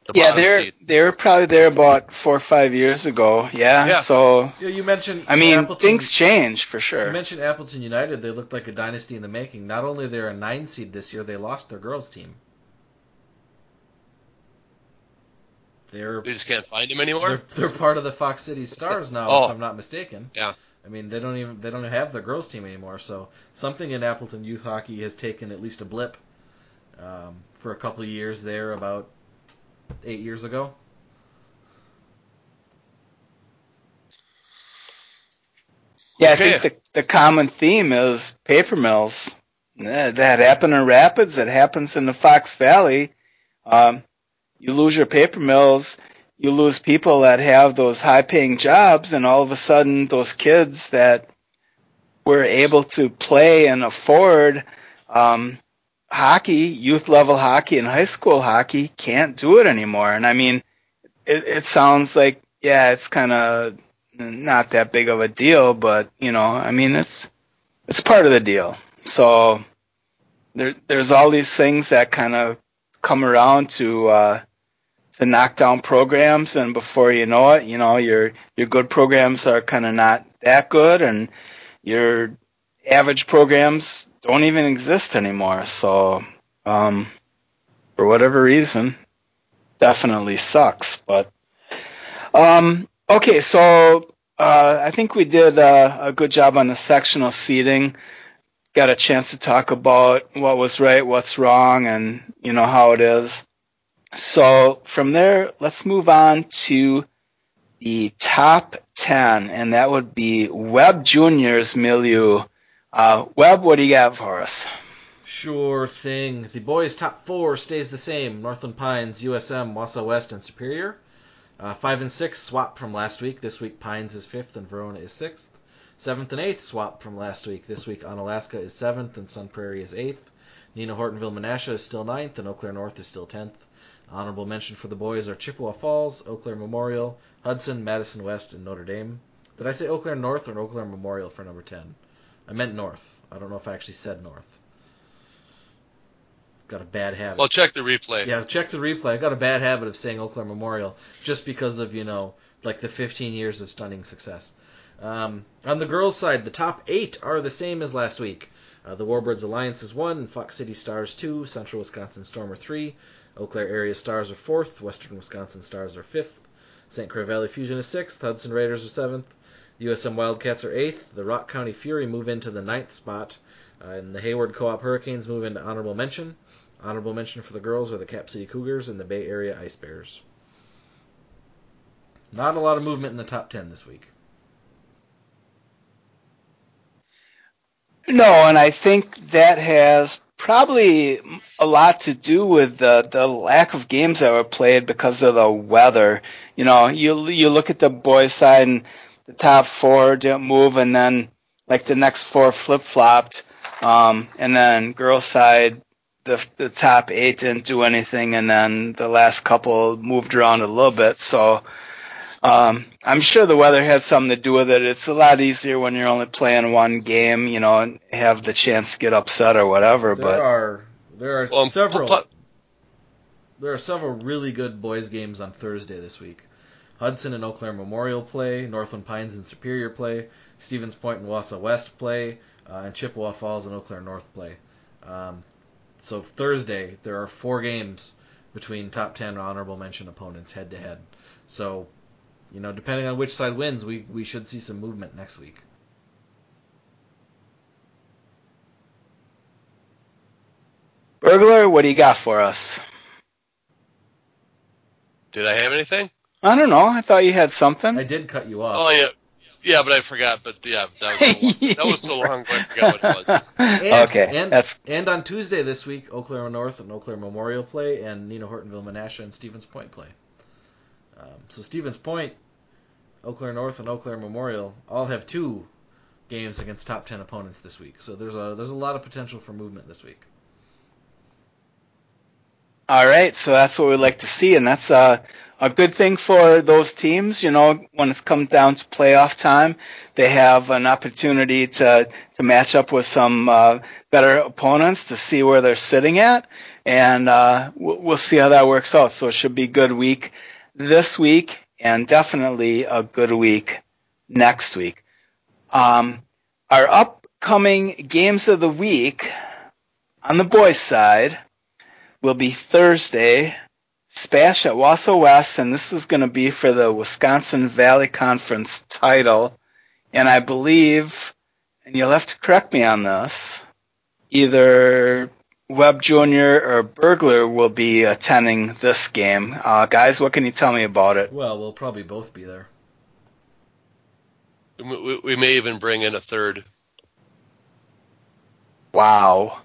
The yeah, they're seat. they were probably there about four or five years ago. Yeah. yeah. So yeah, you mentioned. I mean, Appleton, things change for sure. You mentioned Appleton United. They looked like a dynasty in the making. Not only they're a nine seed this year, they lost their girls team. They're they just can't find them anymore. They're, they're part of the Fox City Stars now, oh. if I'm not mistaken. Yeah. I mean, they don't even they don't have their girls team anymore. So something in Appleton youth hockey has taken at least a blip um, for a couple years there about eight years ago. Yeah, okay. I think the, the common theme is paper mills. Yeah, that happened in Rapids. That happens in the Fox Valley. Um, you lose your paper mills. You lose people that have those high-paying jobs, and all of a sudden, those kids that were able to play and afford um, hockey, youth level hockey and high school hockey can't do it anymore. And I mean, it, it sounds like, yeah, it's kind of not that big of a deal, but you know, I mean, it's, it's part of the deal. So there, there's all these things that kind of come around to, uh, to knock down programs and before you know it, you know, your, your good programs are kind of not that good and your average programs don't even exist anymore. So, um, for whatever reason, definitely sucks. But, um, okay, so uh, I think we did uh, a good job on the sectional seeding. Got a chance to talk about what was right, what's wrong, and you know how it is. So from there, let's move on to the top 10, and that would be Webb Junior's milieu. Uh, Webb, what do you got for us? Sure thing. The boys' top four stays the same. Northland Pines, USM, Wausau West, and Superior. Uh, five and six swap from last week. This week Pines is fifth and Verona is sixth. Seventh and eighth swap from last week. This week Onalaska is seventh and Sun Prairie is eighth. Neenah Hortonville Menasha is still ninth and Eau Claire North is still tenth. Honorable mention for the boys are Chippewa Falls, Eau Claire Memorial, Hudson, Madison West, and Notre Dame. Did I say Eau Claire North or Eau Claire Memorial for number ten? I meant North. I don't know if I actually said North. got a bad habit. Well, check the replay. Yeah, check the replay. I got a bad habit of saying Eau Claire Memorial just because of you know like the 15 years of stunning success. Um, on the girls' side, the top eight are the same as last week. Uh, the Warbirds Alliance is one, Fox City Stars two, Central Wisconsin Storm are three, Eau Claire Area Stars are fourth, Western Wisconsin Stars are fifth, St. Croix Valley Fusion is sixth, Hudson Raiders are seventh, USM Wildcats are eighth, the Rock County Fury move into the ninth spot, uh, and the Hayward Co-op Hurricanes move into honorable mention. Honorable mention for the girls are the Cap City Cougars and the Bay Area Ice Bears. Not a lot of movement in the top 10 this week. No, and I think that has probably a lot to do with the the lack of games that were played because of the weather. You know, you you look at the boys' side and the top four didn't move, and then like the next four flip flopped, um, and then girls' side the the top eight didn't do anything, and then the last couple moved around a little bit. So um, I'm sure the weather had something to do with it. It's a lot easier when you're only playing one game, you know, and have the chance to get upset or whatever. There but are there are Well, several pu- pu- there are several really good boys games on Thursday this week. Hudson and Eau Claire Memorial play, Northland Pines and Superior play, Stevens Point and Wausau West play, uh, and Chippewa Falls and Eau Claire North play. Um, so Thursday there are four games between top ten honorable mention opponents head to head. So, you know, depending on which side wins, we we should see some movement next week. Burglar, what do you got for us? Did I have anything? I don't know. I thought you had something. I did cut you off. Oh yeah, yeah, but I forgot. But yeah, that was so long, that was so long ago. I forgot what it was. And, okay, and, that's and on Tuesday this week, Eau Claire North and Eau Claire Memorial play, and Neenah Hortonville Menasha and Stevens Point play. Um, so Stevens Point, Eau Claire North, and Eau Claire Memorial all have two games against top ten opponents this week. So there's a there's a lot of potential for movement this week. all right. So that's what we'd like to see, and that's uh, a good thing for those teams. You know, when it comes down to playoff time, they have an opportunity to to match up with some uh, better opponents to see where they're sitting at, and uh, we'll, we'll see how that works out. So it should be a good week this week, and definitely a good week next week. Um, our upcoming games of the week on the boys' side will be Thursday, Spash at Wausau West, and this is going to be for the Wisconsin Valley Conference title. And I believe, and you'll have to correct me on this, either Webb Jr. or Burglar will be attending this game. Uh, guys, what can you tell me about it? Well, we'll probably both be there. We, we, we may even bring in a third. Wow.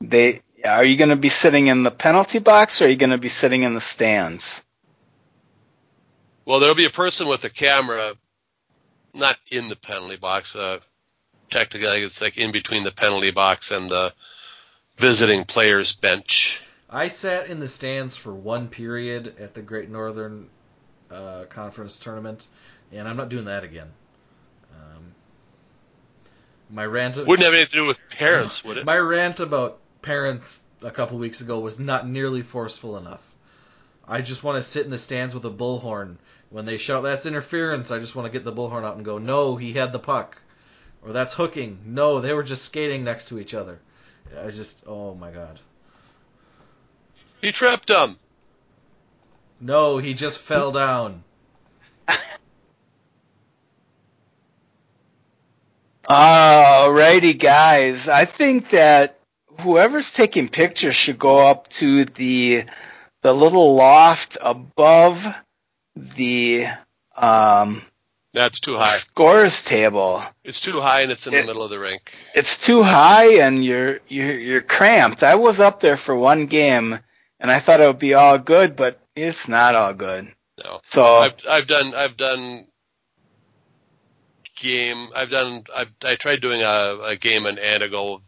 They are you going to be sitting in the penalty box or are you going to be sitting in the stands? Well, there'll be a person with a camera, not in the penalty box. Uh, technically, it's like in between the penalty box and the visiting players bench. I sat in the stands for one period at the Great Northern uh, Conference tournament, and I'm not doing that again. Um, my rant. Wouldn't have anything to do with parents, would it? My rant about parents a couple weeks ago was not nearly forceful enough. I just want to sit in the stands with a bullhorn. When they shout that's interference, I just want to get the bullhorn out and go, no, he had the puck. Or that's hooking. No, they were just skating next to each other. I just, oh my god. He trapped them. No, he just fell down. Alrighty, guys. I think that whoever's taking pictures should go up to the the little loft above the um, That's too high. scores table. It's too high and it's in It- the middle of the rink. It's too high and you're you're you're cramped. I was up there for one game and I thought it would be all good, but it's not all good. No. So I've I've done I've done game I've done I've, I tried doing a, a game in Antigo.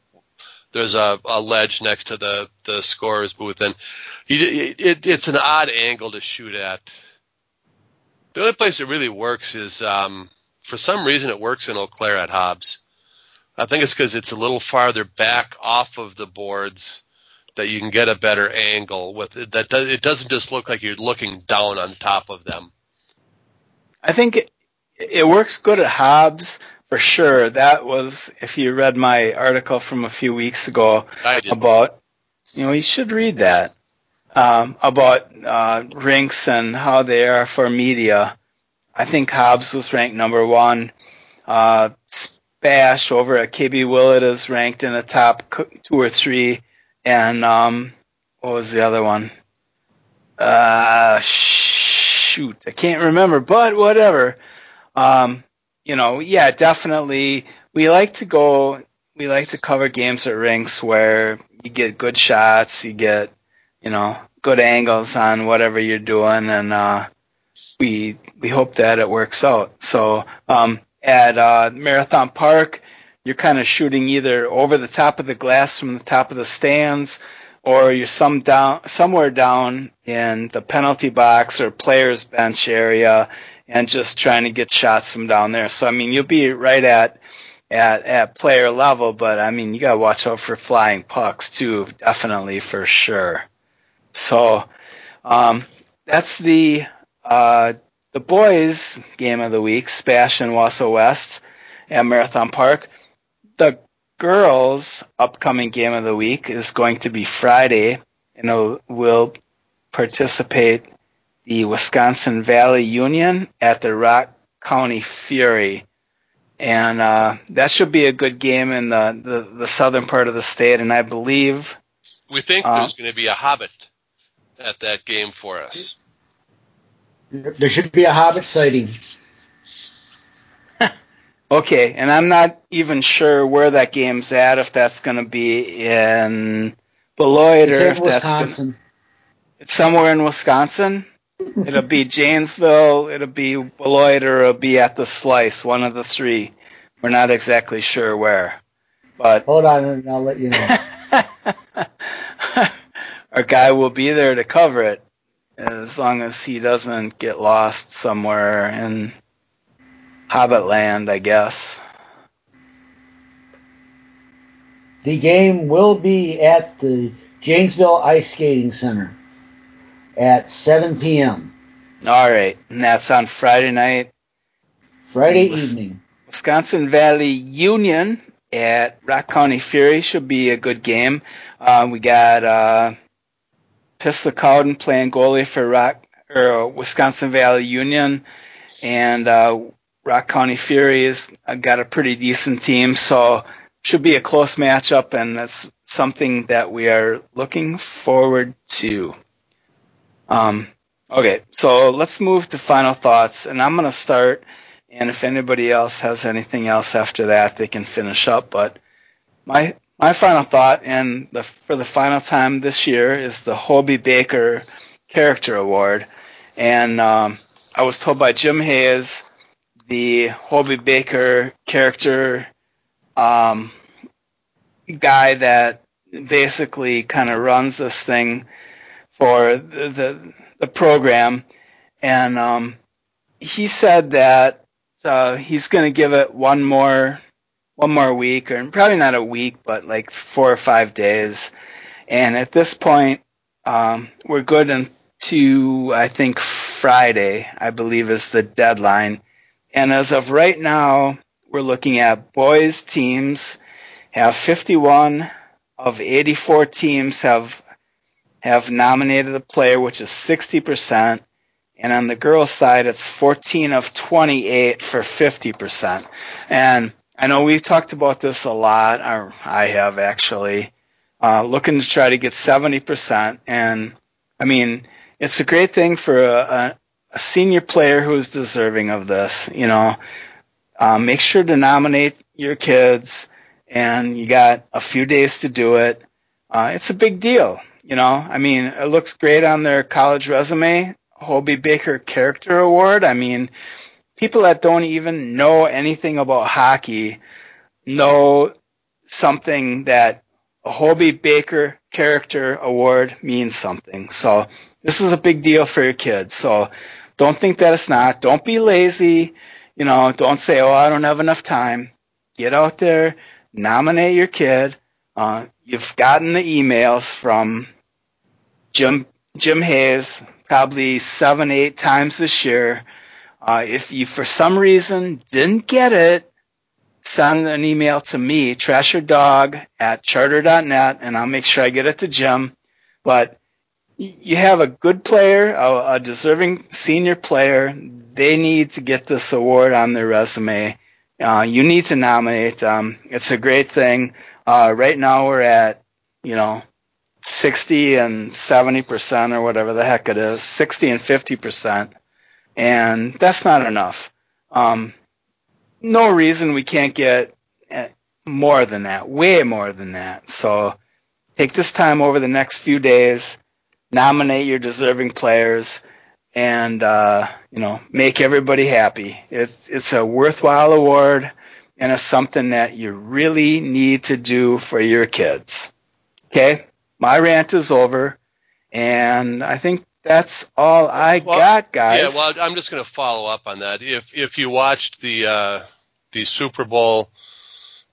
There's a, a ledge next to the the scorer's booth, and it, it's an odd angle to shoot at. The only place it really works is um, for some reason it works in Eau Claire at Hobbs. I think it's because it's a little farther back off of the boards that you can get a better angle with it. That does, it doesn't just look like you're looking down on top of them. I think it, it works good at Hobbs for sure. That was if you read my article from a few weeks ago about you know you should read that um, about uh, rinks and how they are for media. I think Hobbs was ranked number one. Uh, Spash over at KB Willett is ranked in the top two or three. And um, what was the other one? Uh, shoot, I can't remember, but whatever. Um, you know, yeah, definitely. We like to go. We like to cover games at rinks where you get good shots, you get, you know, good angles on whatever you're doing, and uh, we we hope that it works out. So um, at uh, Marathon Park, you're kind of shooting either over the top of the glass from the top of the stands, or you're some down somewhere down in the penalty box or players bench area, and just trying to get shots from down there. So I mean, you'll be right at at at player level, but I mean, you gotta watch out for flying pucks too, definitely for sure. So um, that's the uh, the boys' game of the week, Spash and Wausau West at Marathon Park. The girls' upcoming game of the week is going to be Friday, and will participate the Wisconsin Valley Union at the Rock County Fury. And uh, that should be a good game in the, the, the, southern part of the state, and I believe. We think uh, there's going to be a Hobbit at that game for us. There should be a Hobbit sighting. okay, and I'm not even sure where that game's at. If that's going to be in Beloit or if that's gonna, it's somewhere in Wisconsin. It'll be Janesville, it'll be Beloit, or it'll be at the Slice. One of the three. We're not exactly sure where, but hold on, and I'll let you know. Our guy will be there to cover it as long as he doesn't get lost somewhere in Hobbit Land, I guess. The game will be at the Janesville Ice Skating Center at 7 p.m. All right, and that's on Friday night. Friday evening. Wisconsin Valley Union at Rock County Fury should be a good game. Uh, we got uh, Pistol Cowden playing goalie for Rock or Wisconsin Valley Union, and uh, Rock County Fury has got a pretty decent team, so should be a close matchup, and that's something that we are looking forward to. Um, okay, so let's move to final thoughts, and I'm going to start. And if anybody else has anything else after that, they can finish up. But my my final thought, and the, for the final time this year, is the Hobey Baker Character Award. And um, I was told by Jim Hayes, the Hobey Baker character um, guy that basically kind of runs this thing for the the, the program, and um, he said that uh, he's going to give it one more one more week, or probably not a week, but like four or five days. And at this point, um, we're good into I think Friday, I believe is the deadline. And as of right now, we're looking at boys teams have 51 of 84 teams have have nominated a player, which is 60%. And on the girls' side, it's 14 of 28 for 50%. And I know we've talked about this a lot, or I have actually, uh, looking to try to get 70%. And I mean, it's a great thing for a, a, a senior player who's deserving of this. You know, uh, make sure to nominate your kids, and you got a few days to do it. Uh, it's a big deal. You know, I mean, it looks great on their college resume. Hobey Baker Character Award. I mean, people that don't even know anything about hockey know something that a Hobey Baker Character Award means something. So this is a big deal for your kids. So don't think that it's not. Don't be lazy. You know, don't say, oh, I don't have enough time. Get out there, nominate your kid. Uh, you've gotten the emails from Jim Jim Hayes probably seven, eight times this year. Uh, if you for some reason didn't get it, send an email to me, trasherdog at charter.net, and I'll make sure I get it to Jim. But you have a good player, a, a deserving senior player. They need to get this award on their resume. Uh, you need to nominate them. It's a great thing. Uh, right now we're at, you know, 60 and 70% or whatever the heck it is, 60 and 50%. And that's not enough. Um, no reason we can't get eh, more than that, way more than that. So take this time over the next few days, nominate your deserving players, and uh, you know make everybody happy. It's it's a worthwhile award, and it's something that you really need to do for your kids. Okay, my rant is over, and I think that's all I well, got, guys. Yeah, well, I'm just going to follow up on that. If if you watched the uh, the Super Bowl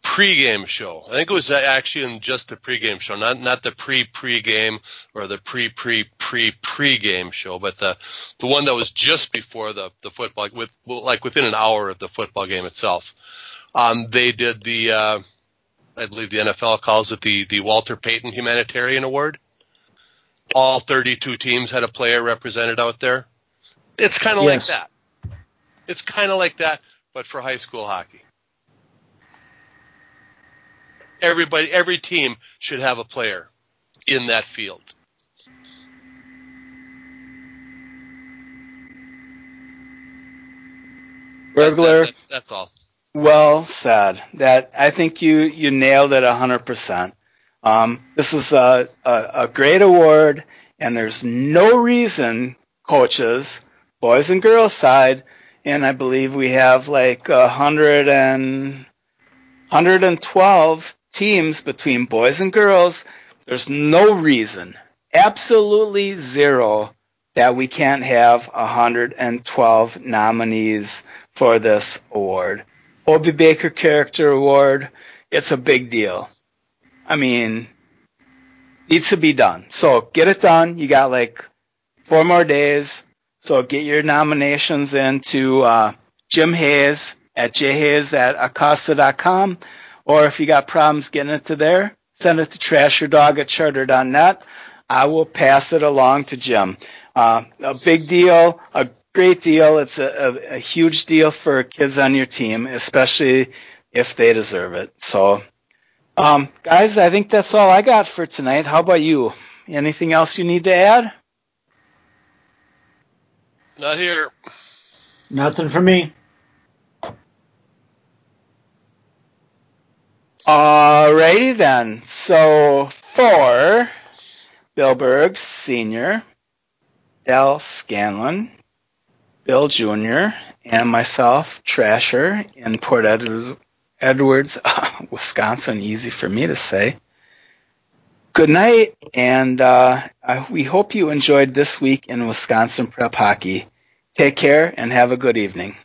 pregame show. I think it was actually in just the pregame show, not not the pre pregame or the pre pre pre pregame show, but the the one that was just before the the football, with like within an hour of the football game itself. Um, they did the, uh, I believe the NFL calls it the the Walter Payton Humanitarian Award. All 32 teams had a player represented out there. It's kind of yes. like that. It's kind of like that, but for high school hockey. everybody, every team should have a player in that field. Burglar. That, that, that's, that's, all. Well said. That I think you you nailed it hundred um, percent. This is a, a, a great award, and there's no reason coaches, boys and girls side, and I believe we have like a hundred and 112 teams between boys and girls, there's no reason, absolutely zero, that we can't have 112 nominees for this award. Hobey Baker Character Award, it's a big deal. I mean, needs to be done. So get it done. You got like four more days. So get your nominations into uh, Jim Hayes at jhayes at acosta.com. Or if you got problems getting it to there, send it to trasherdog at charter.net. I will pass it along to Jim. Uh, a big deal, a great deal. It's a, a, a, huge deal for kids on your team, especially if they deserve it. So, um, guys, I think that's all I got for tonight. How about you? Anything else you need to add? Not here. Nothing for me. Alrighty then. So for Bill Berg Sr., Dell Scanlon, Bill Jr., and myself, Trasher, in Port Edwards, Edwards Wisconsin. Easy for me to say. Good night, and uh, we hope you enjoyed this week in Wisconsin Prep Hockey. Take care and have a good evening.